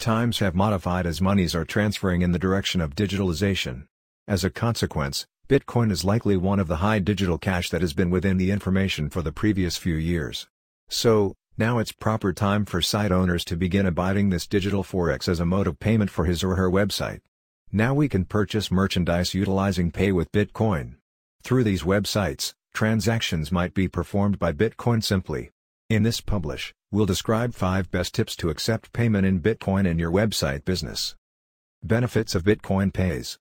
Times have modified as monies are transferring in the direction of digitalization. As a consequence, Bitcoin is likely one of the high digital cash that has been within the information for the previous few years. So, now it's proper time for site owners to begin abiding this digital forex as a mode of payment for his or her website. Now we can purchase merchandise utilizing Pay with Bitcoin. Through these websites, transactions might be performed by Bitcoin simply. In this publish, we'll describe 5 best tips to accept payment in Bitcoin in your website business. Benefits of Bitcoin Pays.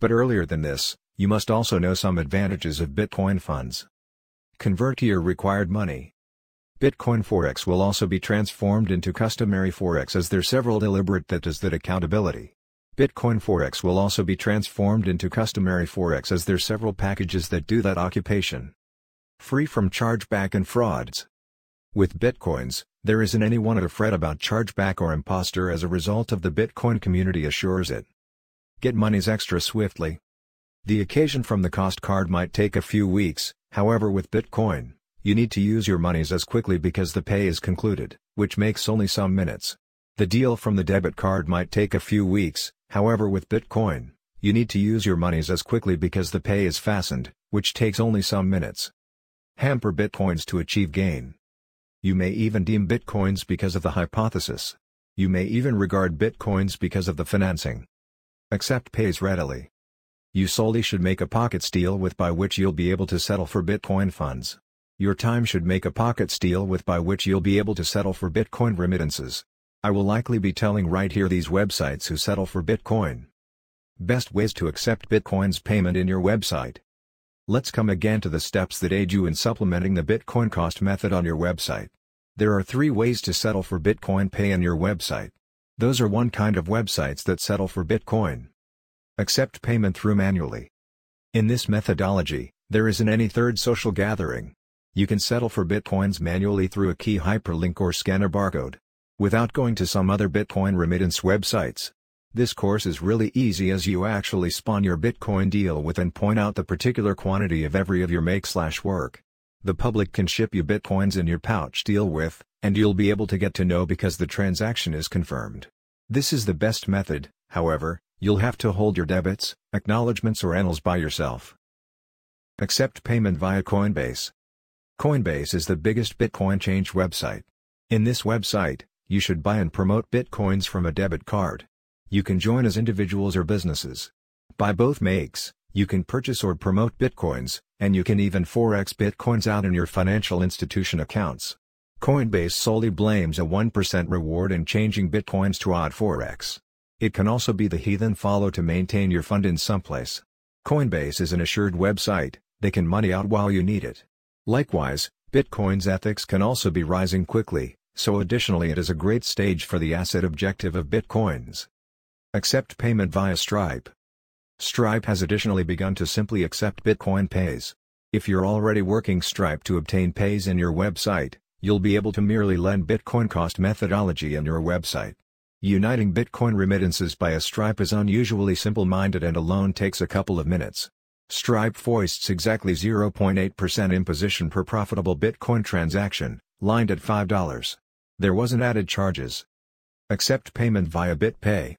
But earlier than this, you must also know some advantages of Bitcoin funds. Convert to your required money. Bitcoin Forex will also be transformed into customary Forex as there several deliberate that does that accountability. Bitcoin Forex will also be transformed into customary Forex as there several packages that do that occupation. Free from chargeback and frauds. With Bitcoins, there isn't anyone to fret about chargeback or imposter as a result of the Bitcoin community assures it. Get monies extra swiftly. The occasion from the cost card might take a few weeks, however with Bitcoin, you need to use your monies as quickly because the pay is concluded, which makes only some minutes. The deal from the debit card might take a few weeks, however with Bitcoin, you need to use your monies as quickly because the pay is fastened, which takes only some minutes. Hamper Bitcoins to achieve gain. You may even deem Bitcoins because of the hypothesis. You may even regard Bitcoins because of the financing. Accept pays readily. You solely should make a pocket deal with by which you'll be able to settle for Bitcoin funds. Your time should make a pocket steal with by which you'll be able to settle for Bitcoin remittances. I will likely be telling right here these websites who settle for Bitcoin. Best ways to accept Bitcoin's payment in your website. Let's come again to the steps that aid you in supplementing the Bitcoin cost method on your website. There are three ways to settle for Bitcoin Pay on your website. Those are one kind of websites that settle for Bitcoin. Accept payment through manually. In this methodology, there isn't any third social gathering. You can settle for Bitcoins manually through a key hyperlink or scanner barcode. Without going to some other Bitcoin remittance websites. This course is really easy as you actually spawn your Bitcoin deal with and point out the particular quantity of every of your make slash work. The public can ship you Bitcoins in your pouch deal with, and you'll be able to get to know because the transaction is confirmed. This is the best method, however, you'll have to hold your debits, acknowledgements or annals by yourself. Accept payment via Coinbase. Coinbase is the biggest Bitcoin change website. In this website, you should buy and promote Bitcoins from a debit card. You can join as individuals or businesses. By both makes, you can purchase or promote Bitcoins, and you can even Forex Bitcoins out in your financial institution accounts. Coinbase solely blames a 1% reward in changing Bitcoins to odd Forex. It can also be the heathen follow to maintain your fund in someplace. Coinbase is an assured website, they can money out while you need it. Likewise, Bitcoin's ethics can also be rising quickly, so additionally it is a great stage for the asset objective of Bitcoins. Accept payment via Stripe. Stripe has additionally begun to simply accept Bitcoin pays. If you're already working Stripe to obtain pays in your website, you'll be able to merely lend Bitcoin cost methodology in your website. Uniting Bitcoin remittances by a Stripe is unusually simple-minded and alone takes a couple of minutes. Stripe foists exactly 0.8% imposition per profitable Bitcoin transaction, lined at $5. There wasn't added charges. Accept payment via BitPay.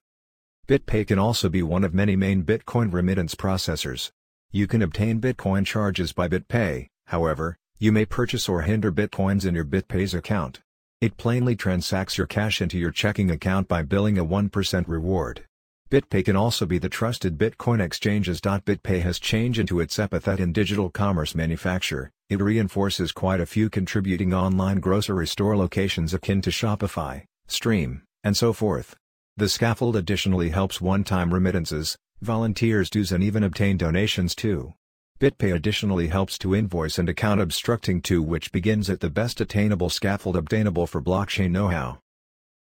BitPay can also be one of many main Bitcoin remittance processors. You can obtain Bitcoin charges by BitPay, however, you may purchase or hinder Bitcoins in your BitPay's account. It plainly transacts your cash into your checking account by billing a 1% reward. BitPay can also be the trusted Bitcoin exchanges. BitPay has changed into its epithet in digital commerce manufacture, it reinforces quite a few contributing online grocery store locations akin to Shopify, Stream, and so forth. The scaffold additionally helps one-time remittances, volunteers dues and even obtain donations too. BitPay additionally helps to invoice and account obstructing too which begins at the best attainable scaffold obtainable for blockchain know-how.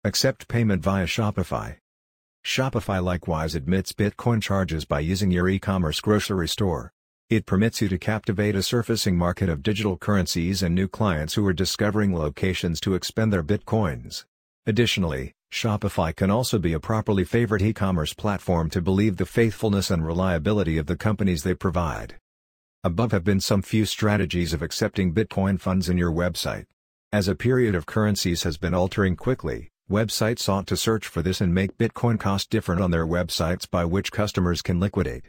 Accept payment via Shopify. Shopify likewise admits Bitcoin charges by using your e-commerce grocery store. It permits you to captivate a surfacing market of digital currencies and new clients who are discovering locations to expend their Bitcoins. Additionally, Shopify can also be a properly favored e-commerce platform to believe the faithfulness and reliability of the companies they provide. Above have been some few strategies of accepting Bitcoin funds in your website. As a period of currencies has been altering quickly, Websites ought to search for this and make Bitcoin cost different on their websites by which customers can liquidate.